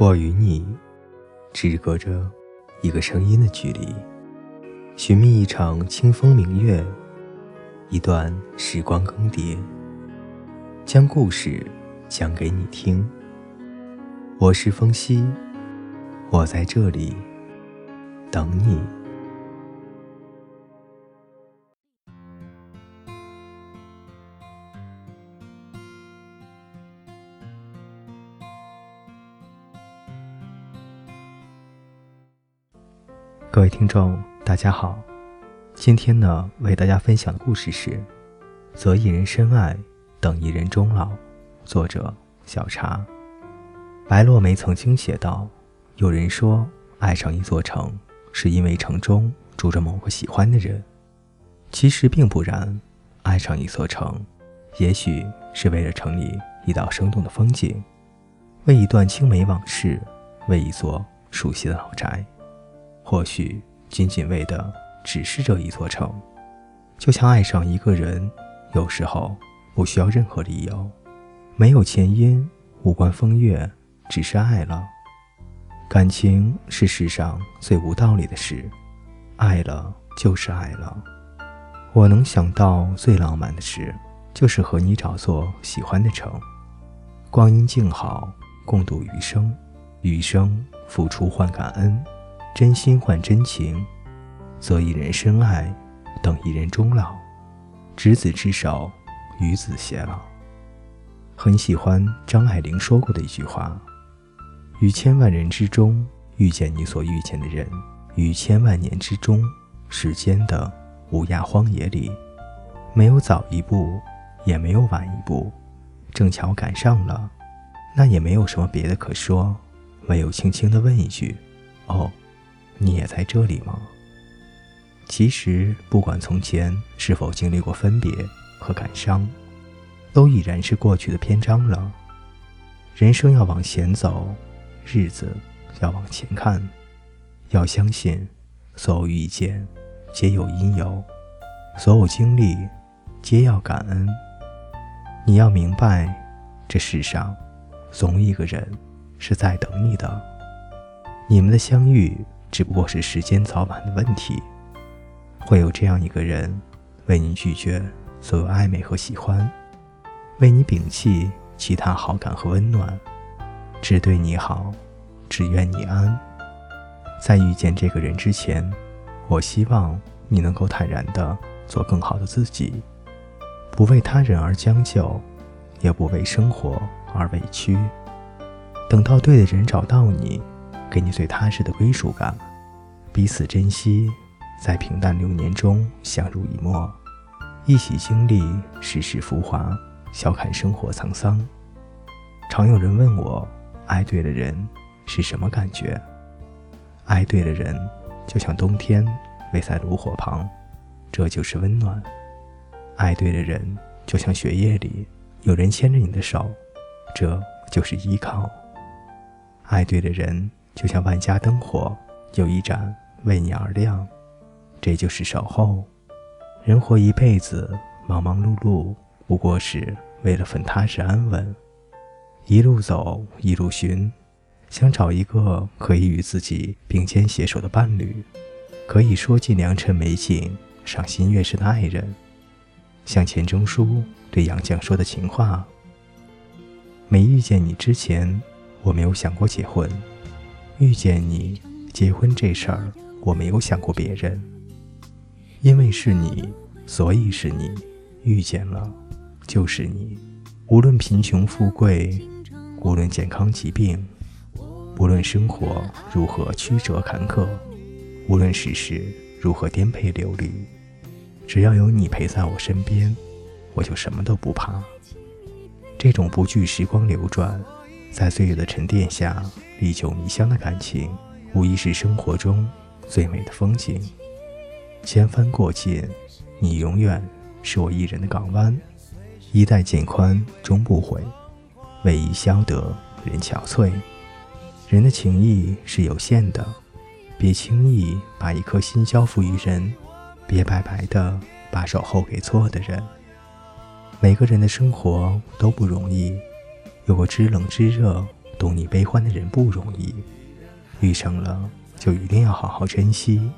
我与你只隔着一个声音的距离，寻觅一场清风明月，一段时光更迭，将故事讲给你听。我是风夕，我在这里等你。各位听众，大家好。今天呢，为大家分享的故事是《择一人深爱，等一人终老》，作者小茶。白落梅曾经写道：“有人说，爱上一座城，是因为城中住着某个喜欢的人。其实并不然，爱上一座城，也许是为了城里一道生动的风景，为一段青梅往事，为一座熟悉的老宅。”或许仅仅为的只是这一座城，就像爱上一个人，有时候不需要任何理由，没有前因，无关风月，只是爱了。感情是世上最无道理的事，爱了就是爱了。我能想到最浪漫的事，就是和你找座喜欢的城，光阴静好，共度余生，余生付出换感恩。真心换真情，择一人深爱，等一人终老。执子之手，与子偕老。很喜欢张爱玲说过的一句话：“于千万人之中遇见你所遇见的人，于千万年之中，时间的无涯荒野里，没有早一步，也没有晚一步，正巧赶上了，那也没有什么别的可说，唯有轻轻地问一句：哦。”你也在这里吗？其实，不管从前是否经历过分别和感伤，都已然是过去的篇章了。人生要往前走，日子要往前看，要相信，所有遇见皆有因由，所有经历皆要感恩。你要明白，这世上总有一个人是在等你的，你们的相遇。只不过是时间早晚的问题，会有这样一个人，为你拒绝所有暧昧和喜欢，为你摒弃其他好感和温暖，只对你好，只愿你安。在遇见这个人之前，我希望你能够坦然的做更好的自己，不为他人而将就，也不为生活而委屈。等到对的人找到你。给你最踏实的归属感，彼此珍惜，在平淡流年中相濡以沫，一起经历世事浮华，笑看生活沧桑。常有人问我，爱对了人是什么感觉？爱对了人，就像冬天围在炉火旁，这就是温暖；爱对了人，就像雪夜里有人牵着你的手，这就是依靠；爱对了人。就像万家灯火，有一盏为你而亮，这就是守候。人活一辈子，忙忙碌碌，不过是为了份踏实安稳。一路走，一路寻，想找一个可以与自己并肩携手的伴侣，可以说尽良辰美景、赏心悦事的爱人，像钱钟书对杨绛说的情话：“没遇见你之前，我没有想过结婚。”遇见你，结婚这事儿我没有想过别人，因为是你，所以是你。遇见了，就是你。无论贫穷富贵，无论健康疾病，无论生活如何曲折坎坷，无论世事如何颠沛流离，只要有你陪在我身边，我就什么都不怕。这种不惧时光流转。在岁月的沉淀下，历久弥香的感情，无疑是生活中最美的风景。千帆过尽，你永远是我一人的港湾。衣带渐宽终不悔，为伊消得人憔悴。人的情谊是有限的，别轻易把一颗心交付于人，别白白的把守候给错的人。每个人的生活都不容易。有过知冷知热，懂你悲欢的人不容易，遇上了就一定要好好珍惜。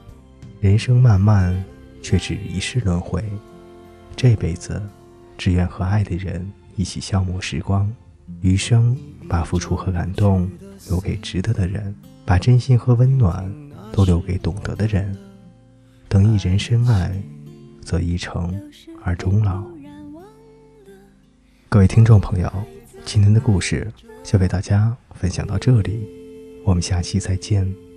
人生漫漫，却只一世轮回，这辈子只愿和爱的人一起消磨时光，余生把付出和感动留给值得的人，把真心和温暖都留给懂得的人。等一人深爱，则一程而终老。各位听众朋友，今天的故事就为大家分享到这里，我们下期再见。